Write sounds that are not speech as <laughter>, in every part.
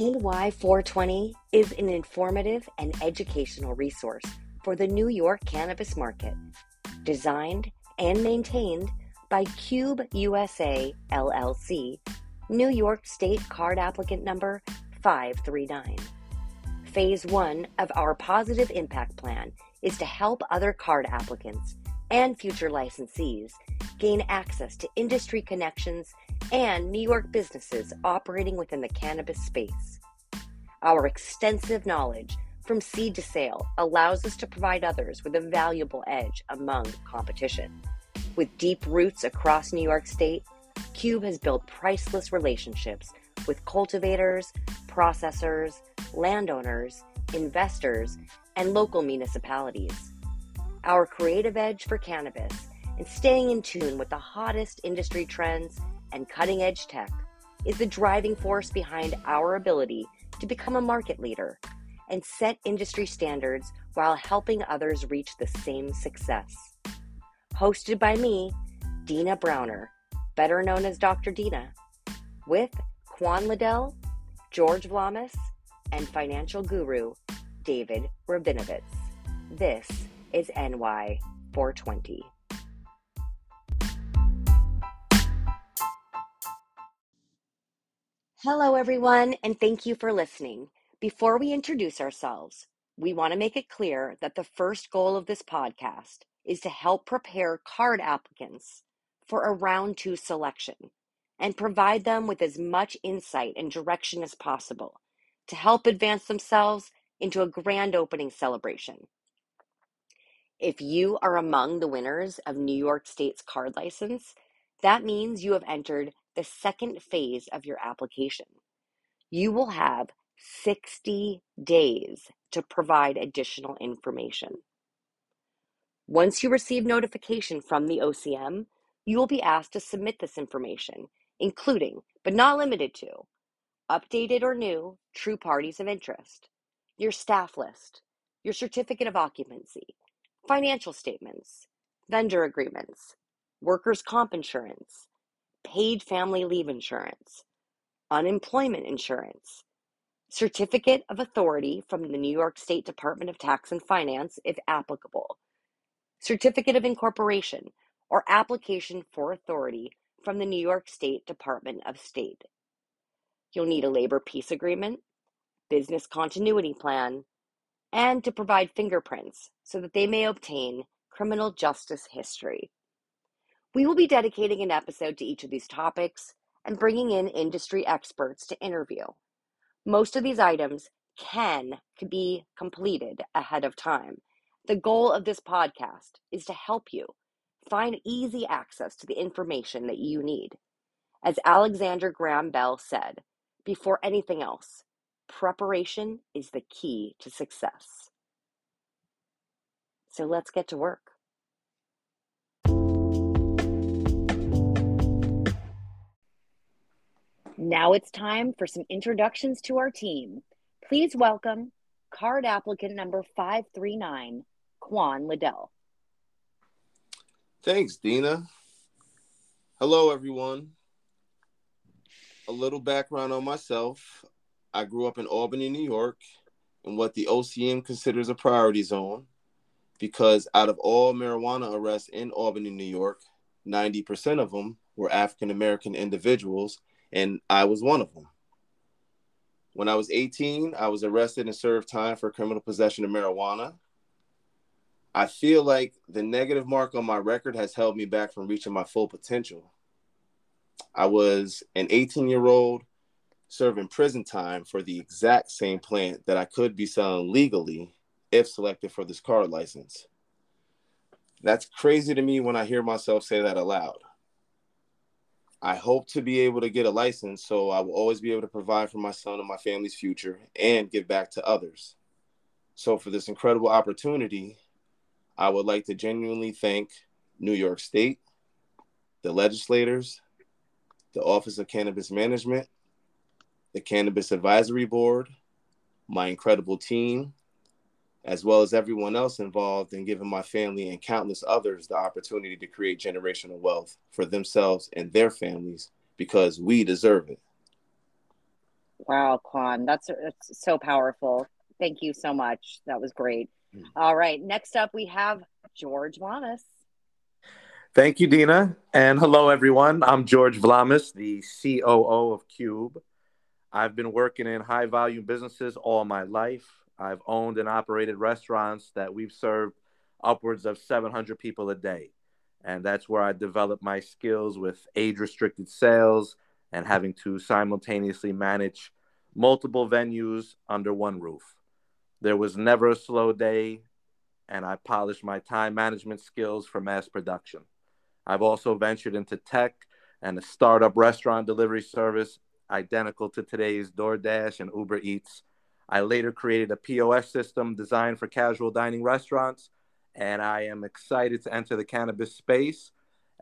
NY420 is an informative and educational resource for the New York cannabis market, designed and maintained by Cube USA LLC, New York State card applicant number 539. Phase 1 of our Positive Impact Plan is to help other card applicants and future licensees gain access to industry connections and New York businesses operating within the cannabis space. Our extensive knowledge from seed to sale allows us to provide others with a valuable edge among competition. With deep roots across New York State, Cube has built priceless relationships with cultivators, processors, landowners, investors, and local municipalities. Our creative edge for cannabis and staying in tune with the hottest industry trends and cutting edge tech is the driving force behind our ability to become a market leader and set industry standards while helping others reach the same success. Hosted by me, Dina Browner, better known as Dr. Dina, with Quan Liddell, George Vlamis, and financial guru David Rabinovitz. This is NY 420. Hello, everyone, and thank you for listening. Before we introduce ourselves, we want to make it clear that the first goal of this podcast is to help prepare card applicants for a round two selection and provide them with as much insight and direction as possible to help advance themselves into a grand opening celebration. If you are among the winners of New York State's card license, that means you have entered the second phase of your application. You will have 60 days to provide additional information. Once you receive notification from the OCM, you will be asked to submit this information, including, but not limited to, updated or new true parties of interest, your staff list, your certificate of occupancy, financial statements, vendor agreements, workers' comp insurance, paid family leave insurance, unemployment insurance, certificate of authority from the New York State Department of Tax and Finance, if applicable, certificate of incorporation, or application for authority from the New York State Department of State. You'll need a labor peace agreement, business continuity plan, and to provide fingerprints so that they may obtain criminal justice history. We will be dedicating an episode to each of these topics and bringing in industry experts to interview. Most of these items can be completed ahead of time. The goal of this podcast is to help you find easy access to the information that you need. As Alexander Graham Bell said, before anything else, preparation is the key to success. So let's get to work. Now it's time for some introductions to our team. Please welcome card applicant number 539, Quan Liddell. Thanks, Dina. Hello, everyone. A little background on myself. I grew up in Albany, New York, in what the OCM considers a priority zone, because out of all marijuana arrests in Albany, New York, 90% of them were African American individuals, and I was one of them. When I was 18, I was arrested and served time for criminal possession of marijuana. I feel like the negative mark on my record has held me back from reaching my full potential. I was an 18 year old serving prison time for the exact same plant that I could be selling legally if selected for this card license. That's crazy to me when I hear myself say that aloud. I hope to be able to get a license so I will always be able to provide for my son and my family's future and give back to others. So, for this incredible opportunity, I would like to genuinely thank New York State, the legislators, the Office of Cannabis Management, the Cannabis Advisory Board, my incredible team, as well as everyone else involved in giving my family and countless others the opportunity to create generational wealth for themselves and their families because we deserve it. Wow, Quan, that's, that's so powerful. Thank you so much. That was great. Hmm. All right, next up we have George Vlamis. Thank you, Dina. And hello, everyone. I'm George Vlamis, the COO of Cube. I've been working in high volume businesses all my life. I've owned and operated restaurants that we've served upwards of 700 people a day. And that's where I developed my skills with age restricted sales and having to simultaneously manage multiple venues under one roof. There was never a slow day, and I polished my time management skills for mass production. I've also ventured into tech and a startup restaurant delivery service identical to today's DoorDash and Uber Eats. I later created a POS system designed for casual dining restaurants, and I am excited to enter the cannabis space.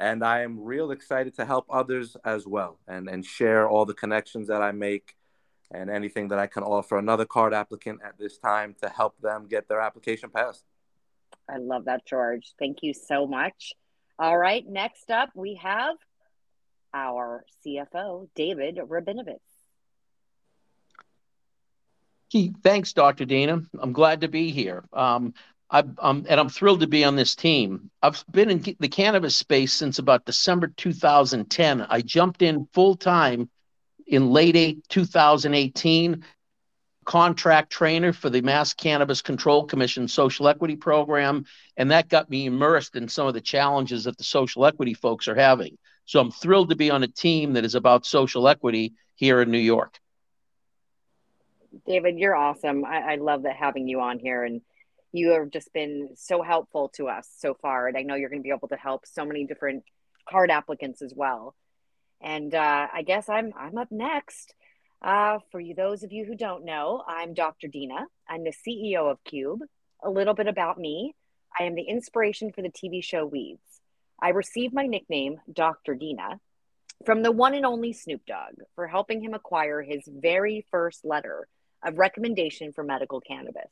And I am real excited to help others as well and, and share all the connections that I make and anything that I can offer another card applicant at this time to help them get their application passed. I love that, George. Thank you so much. All right, next up we have our CFO, David Rabinovitz. Gee, thanks, Dr. Dina. I'm glad to be here. Um, I, um, and I'm thrilled to be on this team. I've been in the cannabis space since about December 2010. I jumped in full time in late 2018, contract trainer for the Mass Cannabis Control Commission Social Equity Program, and that got me immersed in some of the challenges that the social equity folks are having. So I'm thrilled to be on a team that is about social equity here in New York. David, you're awesome. I, I love that having you on here and you have just been so helpful to us so far. And I know you're going to be able to help so many different card applicants as well. And uh, I guess I'm I'm up next. Uh, for you, those of you who don't know, I'm Dr. Dina. I'm the CEO of Cube. A little bit about me: I am the inspiration for the TV show Weeds. I received my nickname, Dr. Dina, from the one and only Snoop Dogg for helping him acquire his very first letter of recommendation for medical cannabis.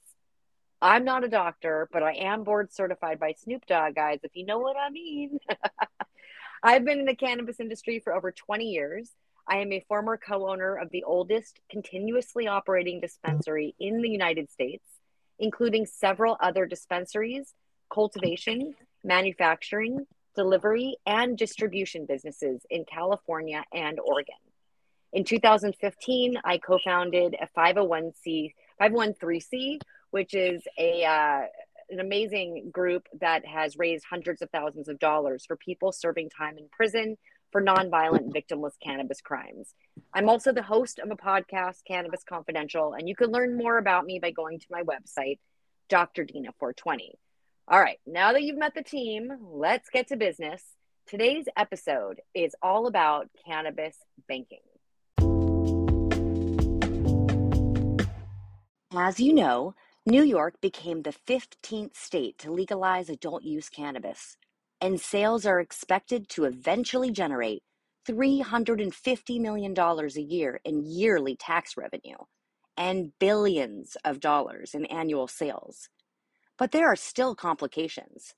I'm not a doctor, but I am board certified by Snoop Dogg, guys, if you know what I mean. <laughs> I've been in the cannabis industry for over 20 years. I am a former co owner of the oldest continuously operating dispensary in the United States, including several other dispensaries, cultivation, manufacturing, delivery, and distribution businesses in California and Oregon. In 2015, I co founded a 501c, 501c, which is a uh, an amazing group that has raised hundreds of thousands of dollars for people serving time in prison for nonviolent victimless cannabis crimes. I'm also the host of a podcast, Cannabis Confidential, and you can learn more about me by going to my website, Dr. Dina 420. All right, now that you've met the team, let's get to business. Today's episode is all about cannabis banking. As you know, New York became the 15th state to legalize adult use cannabis, and sales are expected to eventually generate $350 million a year in yearly tax revenue and billions of dollars in annual sales. But there are still complications,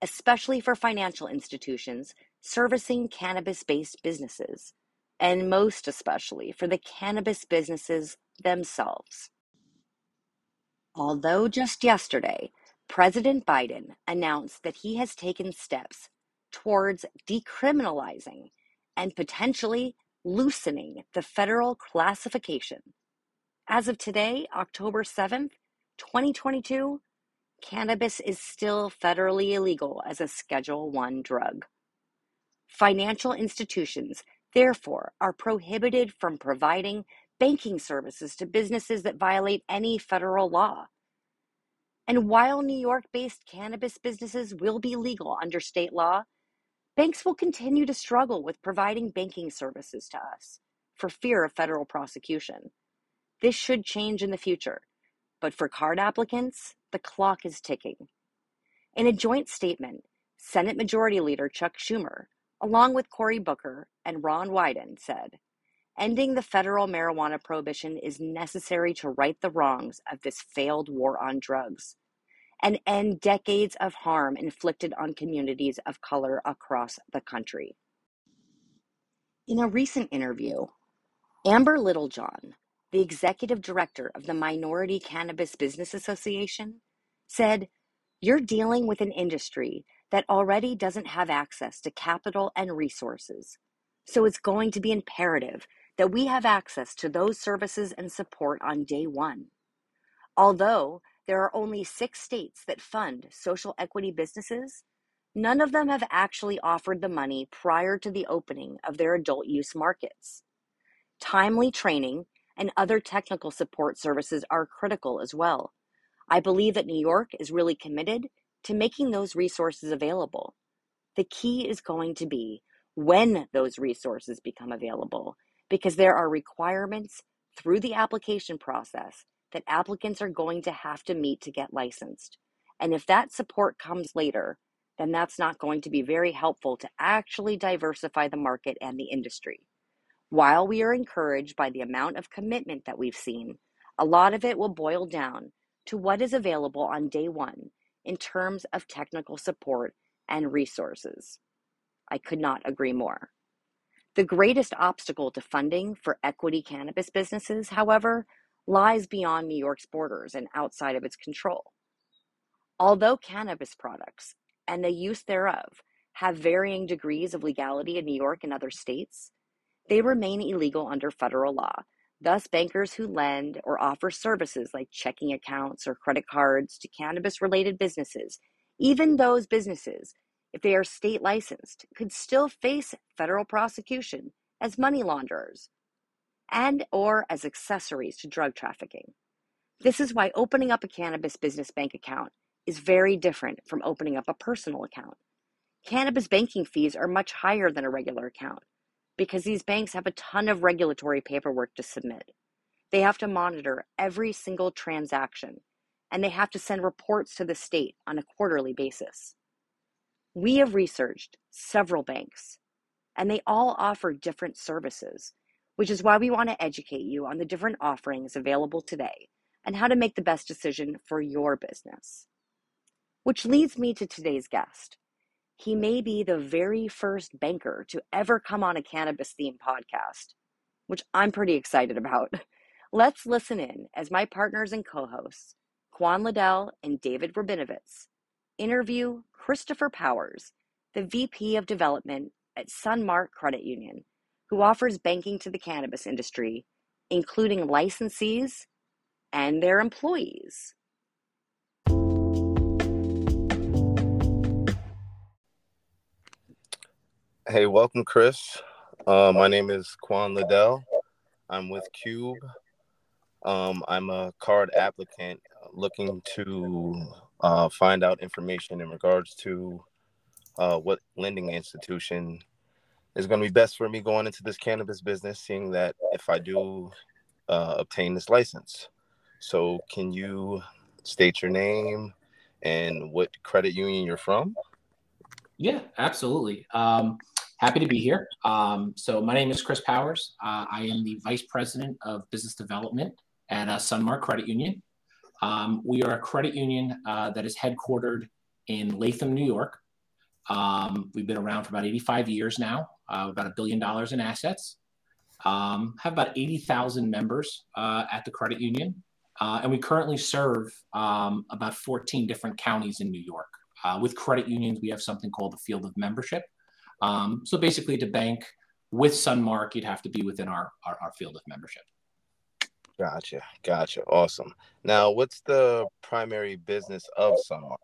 especially for financial institutions servicing cannabis based businesses, and most especially for the cannabis businesses themselves. Although just yesterday, President Biden announced that he has taken steps towards decriminalizing and potentially loosening the federal classification. As of today, October 7th, 2022, cannabis is still federally illegal as a Schedule 1 drug. Financial institutions, therefore, are prohibited from providing banking services to businesses that violate any federal law. And while New York based cannabis businesses will be legal under state law, banks will continue to struggle with providing banking services to us for fear of federal prosecution. This should change in the future, but for card applicants, the clock is ticking. In a joint statement, Senate Majority Leader Chuck Schumer, along with Cory Booker and Ron Wyden, said, Ending the federal marijuana prohibition is necessary to right the wrongs of this failed war on drugs and end decades of harm inflicted on communities of color across the country. In a recent interview, Amber Littlejohn, the executive director of the Minority Cannabis Business Association, said, You're dealing with an industry that already doesn't have access to capital and resources. So it's going to be imperative that we have access to those services and support on day one. Although there are only six states that fund social equity businesses, none of them have actually offered the money prior to the opening of their adult use markets. Timely training and other technical support services are critical as well. I believe that New York is really committed to making those resources available. The key is going to be when those resources become available, because there are requirements through the application process that applicants are going to have to meet to get licensed. And if that support comes later, then that's not going to be very helpful to actually diversify the market and the industry. While we are encouraged by the amount of commitment that we've seen, a lot of it will boil down to what is available on day one in terms of technical support and resources. I could not agree more. The greatest obstacle to funding for equity cannabis businesses, however, lies beyond New York's borders and outside of its control. Although cannabis products and the use thereof have varying degrees of legality in New York and other states, they remain illegal under federal law. Thus, bankers who lend or offer services like checking accounts or credit cards to cannabis related businesses, even those businesses, if they are state licensed, could still face federal prosecution as money launderers and or as accessories to drug trafficking. This is why opening up a cannabis business bank account is very different from opening up a personal account. Cannabis banking fees are much higher than a regular account because these banks have a ton of regulatory paperwork to submit. They have to monitor every single transaction and they have to send reports to the state on a quarterly basis. We have researched several banks and they all offer different services, which is why we want to educate you on the different offerings available today and how to make the best decision for your business. Which leads me to today's guest. He may be the very first banker to ever come on a cannabis themed podcast, which I'm pretty excited about. <laughs> Let's listen in as my partners and co hosts, Quan Liddell and David Rabinovitz, interview Christopher Powers, the VP of Development at Sunmark Credit Union, who offers banking to the cannabis industry, including licensees and their employees. Hey, welcome, Chris. Uh, my name is Quan Liddell. I'm with Cube. Um, I'm a card applicant looking to uh, find out information in regards to uh, what lending institution is going to be best for me going into this cannabis business, seeing that if I do uh, obtain this license. So, can you state your name and what credit union you're from? Yeah, absolutely. Um, Happy to be here. Um, so my name is Chris Powers. Uh, I am the Vice President of Business Development at uh, Sunmark Credit Union. Um, we are a credit union uh, that is headquartered in Latham, New York. Um, we've been around for about 85 years now, uh, about a billion dollars in assets. Um, have about 80,000 members uh, at the credit union, uh, and we currently serve um, about 14 different counties in New York. with credit unions, we have something called the Field of Membership, um, so basically, to bank with Sunmark, you'd have to be within our, our, our field of membership. Gotcha, gotcha, awesome. Now, what's the primary business of Sunmark?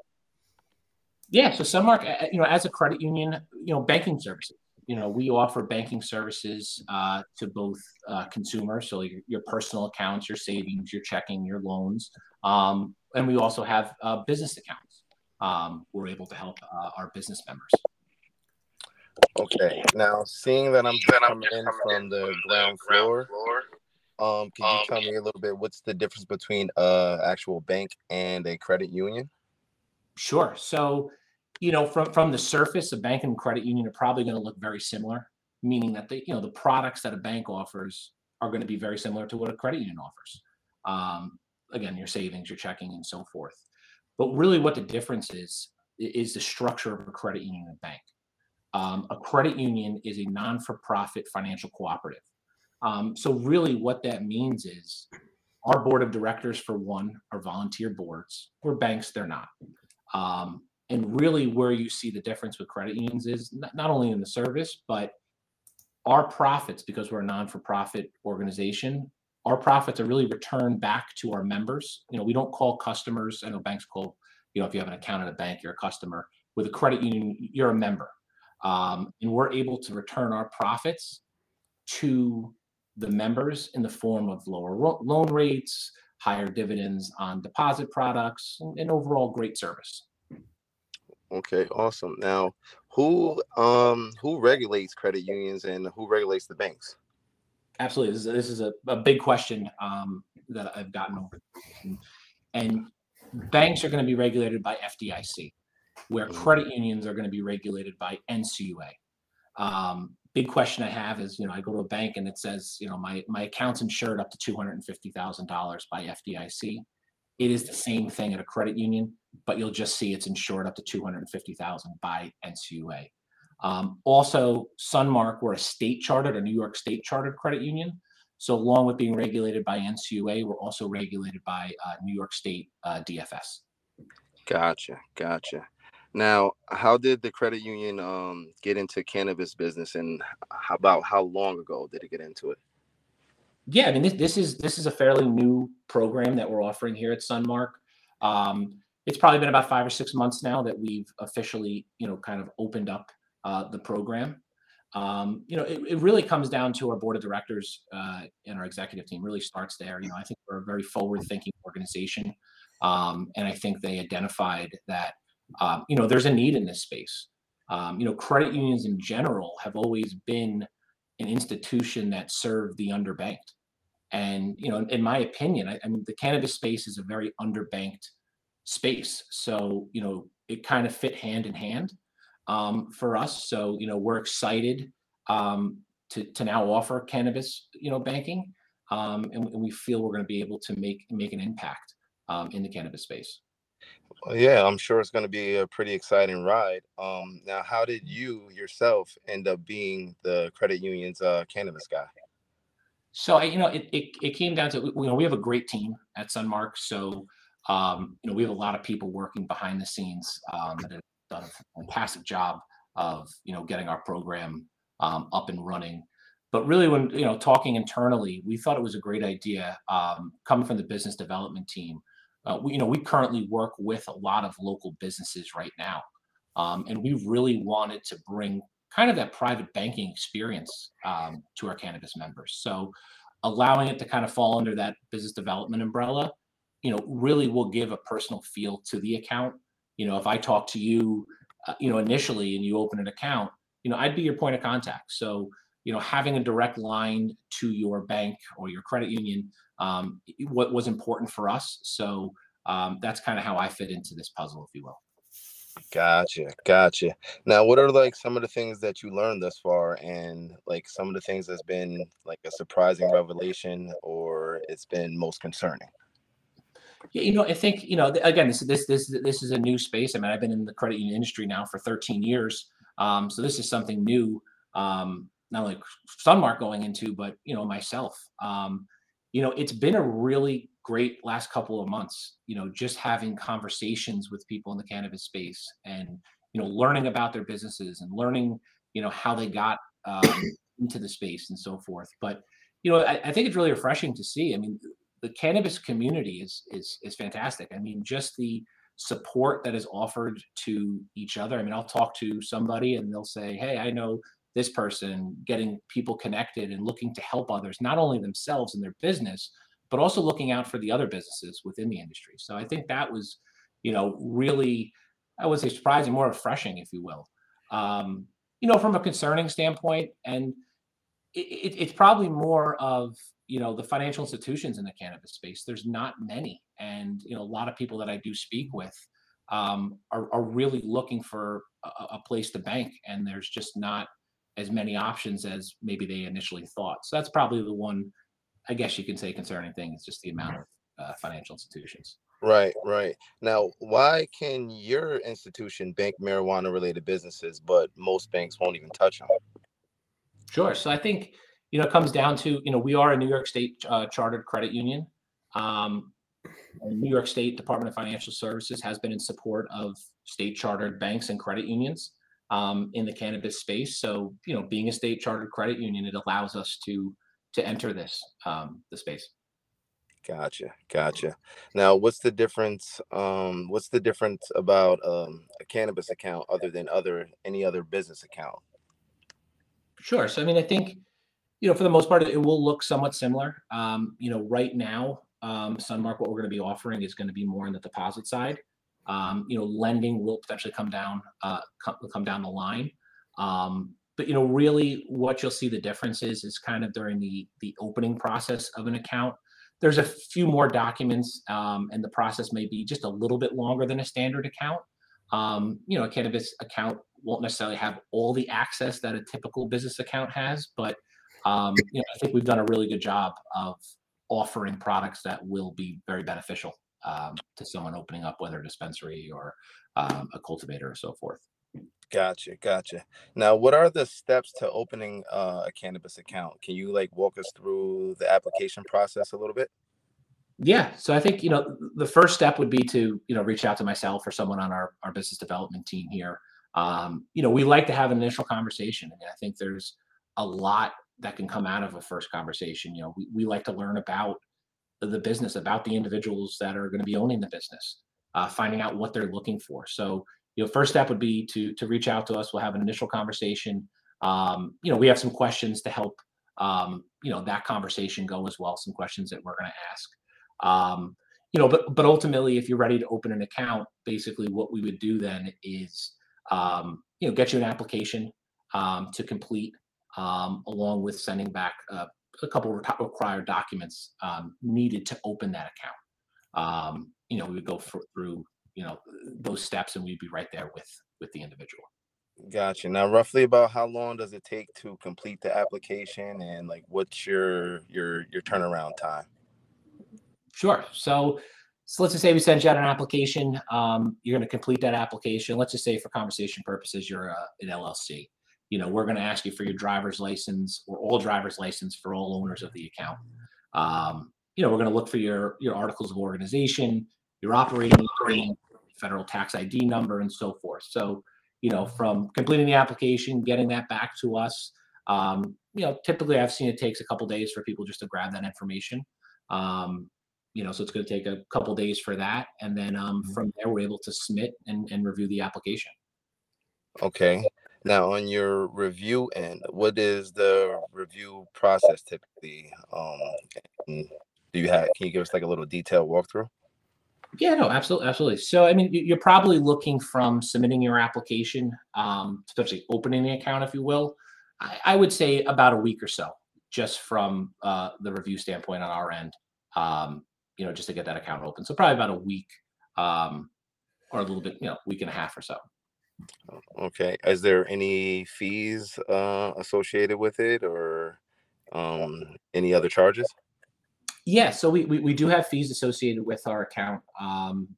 Yeah, so Sunmark, you know, as a credit union, you know, banking services. You know, we offer banking services uh, to both uh, consumers, so your, your, personal accounts, your savings, your checking, your loans, um, and we also have uh, business accounts. Um, we're able to help uh, our business members. Okay. Now, seeing that I'm just coming in from the ground floor, um, can you um, tell me a little bit what's the difference between a actual bank and a credit union? Sure. So, you know, from from the surface, a bank and credit union are probably going to look very similar, meaning that the you know the products that a bank offers are going to be very similar to what a credit union offers. Um, again, your savings, your checking, and so forth. But really, what the difference is is the structure of a credit union and a bank. Um, a credit union is a non for profit financial cooperative. Um, so really, what that means is our board of directors, for one, are volunteer boards. We're banks; they're not. Um, and really, where you see the difference with credit unions is not, not only in the service, but our profits, because we're a non-for-profit organization, our profits are really returned back to our members. You know, we don't call customers. I know banks call, you know, if you have an account at a bank, you're a customer. With a credit union, you're a member, um, and we're able to return our profits to the members in the form of lower ro- loan rates, higher dividends on deposit products, and, and overall great service. Okay, awesome. Now, who um who regulates credit unions and who regulates the banks? Absolutely, this is, this is a, a big question um, that I've gotten over, and, and banks are going to be regulated by FDIC, where Mhm. credit unions are going to be regulated by NCUA. Um, big question I have is, you know, I go to a bank and it says, you know, my my account's insured up to two hundred and fifty thousand dollars by FDIC. It is the same thing at a credit union, but you'll just see it's insured up to two hundred and fifty thousand by NCUA. Um, also, Sunmark, we're a state chartered, a New York state chartered credit union. So, along with being regulated by NCUA, we're also regulated by uh, New York State uh, DFS. Gotcha, gotcha. Now, how did the credit union um get into cannabis business, and how about how long ago did it get into it? Yeah, I mean this this is this is a fairly new program that we're offering here at Sunmark. Um, it's probably been about five or six months now that we've officially, you know, kind of opened up uh, the program. Um, you know, it, it really comes down to our board of directors uh, and our executive team. Really starts there. You know, I think we're a very forward-thinking organization, um, and I think they identified that um, you know there's a need in this space. Um, you know, credit unions in general have always been an institution that served the underbanked. And you know, in my opinion, I, I mean, the cannabis space is a very underbanked space. So you know, it kind of fit hand in hand um, for us. So you know, we're excited um, to to now offer cannabis, you know, banking, um, and, and we feel we're going to be able to make make an impact um, in the cannabis space. Well, yeah, I'm sure it's going to be a pretty exciting ride. Um, now, how did you yourself end up being the credit union's uh, cannabis guy? So you know, it, it it came down to you know we have a great team at Sunmark. So um, you know we have a lot of people working behind the scenes um, that have done a fantastic job of you know getting our program um, up and running. But really, when you know talking internally, we thought it was a great idea um, coming from the business development team. Uh, we, you know, we currently work with a lot of local businesses right now, um, and we really wanted to bring kind of that private banking experience um, to our cannabis members. So allowing it to kind of fall under that business development umbrella, you know, really will give a personal feel to the account. You know, if I talk to you, uh, you know, initially and you open an account, you know, I'd be your point of contact. So, you know, having a direct line to your bank or your credit union, um, what was important for us. So um, that's kind of how I fit into this puzzle, if you will. Gotcha, gotcha. Now, what are like some of the things that you learned thus far, and like some of the things that's been like a surprising revelation, or it's been most concerning? Yeah, you know, I think you know. Again, this this this this is a new space. I mean, I've been in the credit union industry now for 13 years, um, so this is something new. Um, not only Sunmark going into, but you know, myself. Um, you know, it's been a really great last couple of months. You know, just having conversations with people in the cannabis space, and you know, learning about their businesses and learning, you know, how they got um, into the space and so forth. But you know, I, I think it's really refreshing to see. I mean, the cannabis community is is is fantastic. I mean, just the support that is offered to each other. I mean, I'll talk to somebody and they'll say, "Hey, I know this person," getting people connected and looking to help others, not only themselves and their business, but also looking out for the other businesses within the industry. So I think that was, you know, really, I would say surprising, more refreshing, if you will. Um, you know, from a concerning standpoint, and it, it, it's probably more of you know the financial institutions in the cannabis space there's not many and you know a lot of people that i do speak with um, are, are really looking for a, a place to bank and there's just not as many options as maybe they initially thought so that's probably the one i guess you can say concerning thing is just the amount of uh, financial institutions Right, right. Now, why can your institution bank marijuana related businesses, but most banks won't even touch them? Sure. So I think you know, it comes down to, you know, we are a New York State uh, chartered credit union. Um, New York State Department of Financial Services has been in support of state chartered banks and credit unions um, in the cannabis space. So, you know, being a state chartered credit union, it allows us to to enter this um, the space. Gotcha, gotcha. Now, what's the difference? Um, what's the difference about um, a cannabis account other than other any other business account? Sure. So, I mean, I think you know, for the most part, it will look somewhat similar. Um, you know, right now, um, Sunmark, what we're going to be offering is going to be more on the deposit side. Um, you know, lending will potentially come down, uh, come, come down the line. Um, but you know, really, what you'll see the difference is is kind of during the the opening process of an account. There's a few more documents, um, and the process may be just a little bit longer than a standard account. Um, you know, a cannabis account won't necessarily have all the access that a typical business account has, but um, you know, I think we've done a really good job of offering products that will be very beneficial um, to someone opening up, whether a dispensary or um, a cultivator or so forth. Gotcha, gotcha. Now, what are the steps to opening uh, a cannabis account? Can you like walk us through the application process a little bit? Yeah, so I think you know the first step would be to you know reach out to myself or someone on our our business development team here. Um, you know, we like to have an initial conversation. I mean, I think there's a lot that can come out of a first conversation. You know, we, we like to learn about the business, about the individuals that are going to be owning the business, uh, finding out what they're looking for. So, you know, first step would be to to reach out to us. We'll have an initial conversation. Um, you know, we have some questions to help um, you know that conversation go as well. Some questions that we're going to ask. Um, you know, but but ultimately, if you're ready to open an account, basically what we would do then is um, you know get you an application um, to complete um, along with sending back a couple of required documents um, needed to open that account. Um, you know, we would go for, through you know those steps, and we'd be right there with with the individual. Gotcha. Now, roughly about how long does it take to complete the application, and like what's your your your turnaround time? Sure. So, so let's just say we send you out an application. Um, you're going to complete that application. Let's just say, for conversation purposes, you're a, uh, an LLC you know, we're going to ask you for your driver's license or all driver's license for all owners of the account. Um, you know, we're going to look for your your articles of organization, your operating agreement, federal tax ID number, and so forth. So, you know, from completing the application, getting that back to us, um, you know, typically I've seen it takes a couple days for people just to grab that information. Um, you know, so it's going to take a couple days for that, and then um, mm-hmm. from there we're able to submit and, and review the application. Okay. Now, on your review end, what is the review process typically? Um, do you have? Can you give us like a little detailed walkthrough? Yeah, no, absolutely, absolutely. So, I mean, you're probably looking from submitting your application, um, especially opening the account, if you will. I, I would say about a week or so, just from uh, the review standpoint on our end. Um, you know, just to get that account open. So probably about a week, um, or a little bit, you know, week and a half or so. Okay. Is there any fees uh, associated with it or um, any other charges? Yeah, so we, we, we do have fees associated with our account. Um,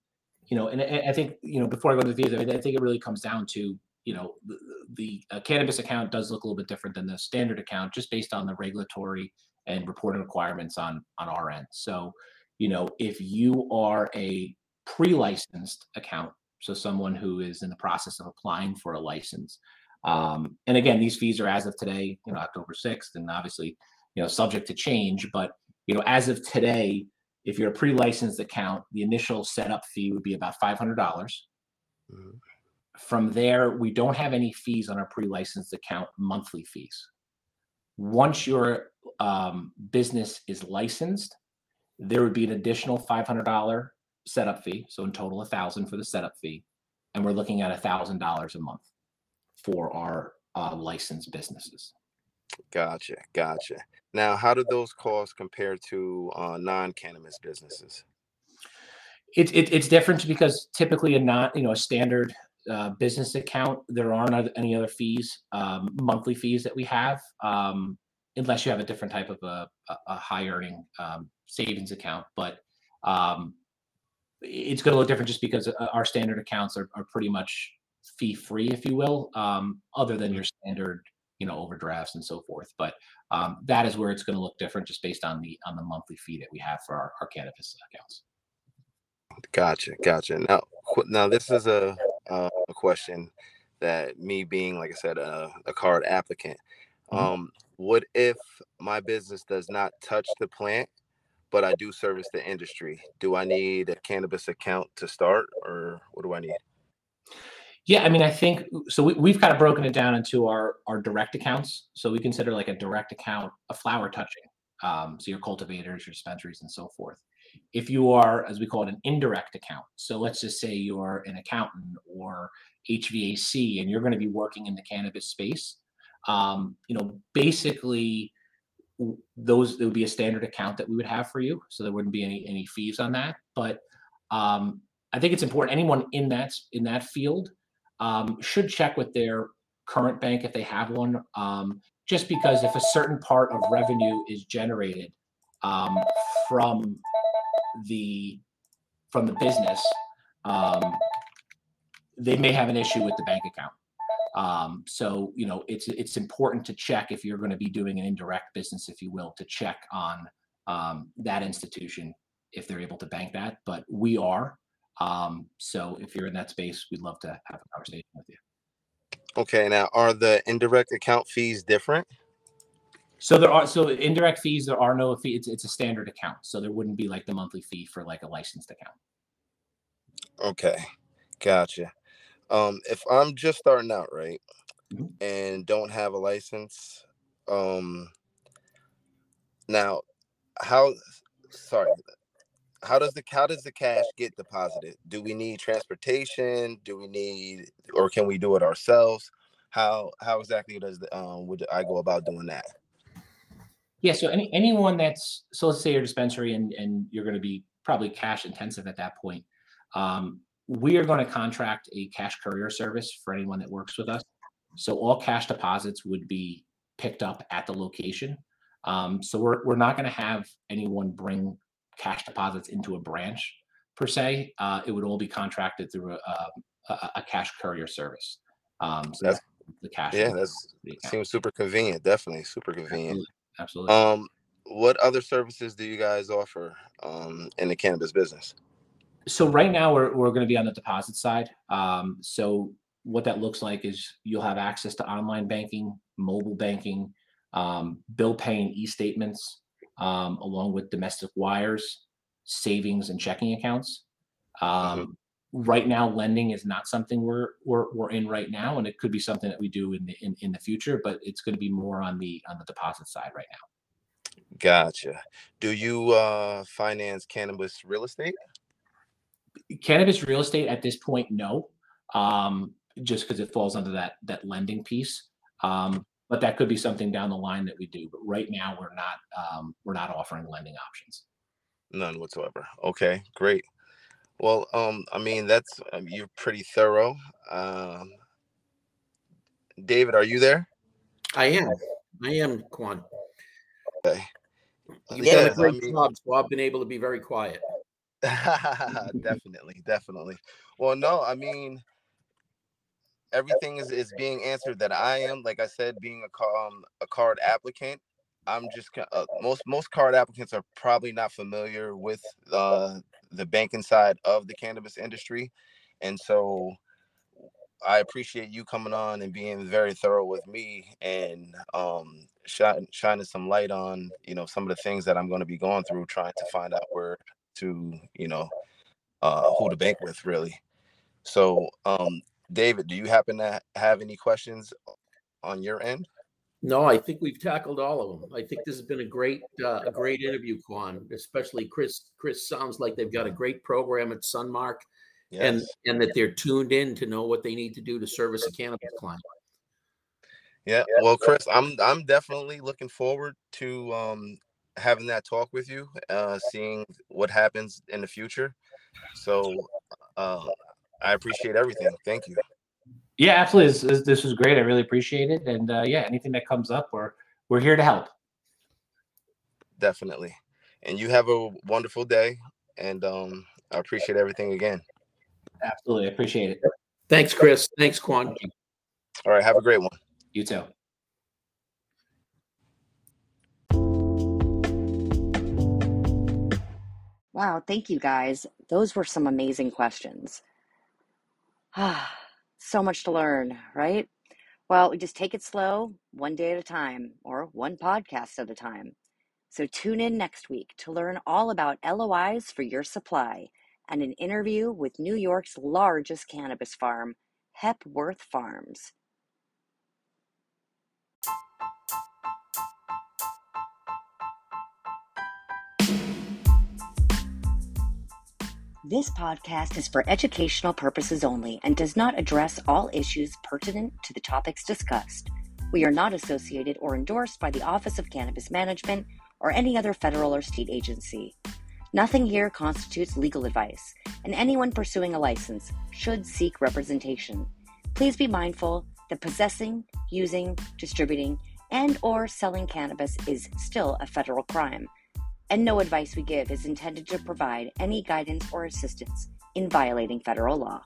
you know, and I, I think you know before I go to the fees, I, mean, I think it really comes down to you know the, the uh, cannabis account does look a little bit different than the standard account, just based on the regulatory and reporting requirements on on our end. So, you know, if you are a pre-licensed account, so someone who is in the process of applying for a license. Um, and again, these fees are as of today, you know, October 6th, and obviously, you know, subject to change. But, you know, as of today, if you're a pre-licensed account, the initial setup fee would be about 500. dollars mm-hmm. From there, we don't have any fees on our pre-licensed account monthly fees. Once your um, business is licensed, there would be an additional $500 setup fee. So in total, a thousand for the setup fee, and we're looking at a thousand dollars a month for our uh, licensed businesses. Gotcha, gotcha. Now, how do those costs compare to uh, non-cannabis businesses? It, it, it's different because typically a not you know a standard uh, business account there aren't any other fees um, monthly fees that we have um, unless you have a different type of a, a high earning um, savings account but um, it's going to look different just because uh, our standard accounts are, are pretty much fee free, if you will, um, other than your standard, you know overdrafts and so forth. But um, that is where it's going to look different, just based on the on the monthly fee that we have for our, our cannabis accounts. Gotcha, gotcha. Now, now this is a a question that me being, like I said, a, a card applicant. Mm-hmm. Um, what if my business does not touch the plant, but I do service the industry? Do I need a cannabis account to start, or what do I need? Yeah, I mean, I think so. We, have kind of broken it down into our our direct accounts. So we consider like a direct account a flower touching. Um, so your cultivators, your dispensaries, and so forth. If you are, as we call it, an indirect account. So let's just say you're an accountant or HVAC, and you're going to be working in the cannabis space. Um, you know, basically, those there would be a standard account that we would have for you, so there wouldn't be any any fees on that. But um, I think it's important anyone in that in that field um, should check with their current bank if they have one. Um, just because if a certain part of revenue is generated um, from the from the business, um, they may have an issue with the bank account. Um, so you know it's it's important to check if you're going to be doing an indirect business, if you will, to check on um, that institution if they're able to bank that. But we are, um, so if you're in that space, we'd love to have a conversation with you. Okay. Now, are the indirect account fees different? So there are so indirect fees. There are no fee. It's it's a standard account, so there wouldn't be like the monthly fee for like a licensed account. Okay, gotcha. Um, if I'm just starting out, right, mm-hmm. and don't have a license, um, now how? Sorry, how does the how does the cash get deposited? Do we need transportation? Do we need or can we do it ourselves? How how exactly does the um would I go about doing that? Yeah, so any anyone that's so let's say your dispensary and and you're going to be probably cash intensive at that point. Um, we are going to contract a cash courier service for anyone that works with us. So all cash deposits would be picked up at the location. Um, so we're we're not going to have anyone bring cash deposits into a branch per se. Uh, it would all be contracted through a, a, a cash courier service. Um, so that's, that's the cash. Yeah, that seems super convenient. Definitely super convenient. Absolutely. Um, what other services do you guys offer um, in the cannabis business? So right now we're we're going to be on the deposit side. Um, so what that looks like is you'll have access to online banking, mobile banking, um, bill paying e-statements, um, along with domestic wires, savings, and checking accounts. Um, mm-hmm. Right now, lending is not something we're, we're we're in right now, and it could be something that we do in the in, in the future. But it's going to be more on the on the deposit side right now. Gotcha. Do you uh, finance cannabis real estate? Cannabis real estate at this point, no. Um, just because it falls under that that lending piece. Um, but that could be something down the line that we do. But right now, we're not um, we're not offering lending options. None whatsoever. Okay, great. Well, um, I mean that's um, you're pretty thorough. Um, David, are you there? I am. I am, Quan. Okay. You've yeah, done a great I mean, job, so I've been able to be very quiet. <laughs> definitely, definitely. Well, no, I mean, everything is, is being answered that I am. Like I said, being a um, a card applicant, I'm just uh, most most card applicants are probably not familiar with uh, the banking side of the cannabis industry, and so I appreciate you coming on and being very thorough with me and um, shining shining some light on you know some of the things that I'm going to be going through, trying to find out where to you know uh, who to bank with really. So um, David, do you happen to have any questions on your end? No, I think we've tackled all of them. I think this has been a great, uh, a great interview, Quan. Especially Chris. Chris sounds like they've got a great program at Sunmark, yes. and and that they're tuned in to know what they need to do to service a cannabis client. Yeah, well, Chris, I'm I'm definitely looking forward to um, having that talk with you, uh, seeing what happens in the future. So uh, I appreciate everything. Thank you. Yeah, absolutely. This, this, this was great. I really appreciate it. And uh, yeah, anything that comes up, we're we're here to help. Definitely. And you have a wonderful day. And um, I appreciate everything again. Absolutely, I appreciate it. Thanks, Chris. Thanks, Quan. All right, have a great one. You too. Wow, thank you guys. Those were some amazing questions. Ah, <sighs> so much to learn, right? Well, we just take it slow, one day at a time, or one podcast at a time. So tune in next week to learn all about LOIs for your supply and an interview with New York's largest cannabis farm, Hepworth Farms. This podcast is for educational purposes only and does not address all issues pertinent to the topics discussed. We are not associated or endorsed by the Office of Cannabis Management or any other federal or state agency. Nothing here constitutes legal advice, and anyone pursuing a license should seek representation. Please be mindful that possessing, using, distributing, and or selling cannabis is still a federal crime and no advice we give is intended to provide any guidance or assistance in violating federal law.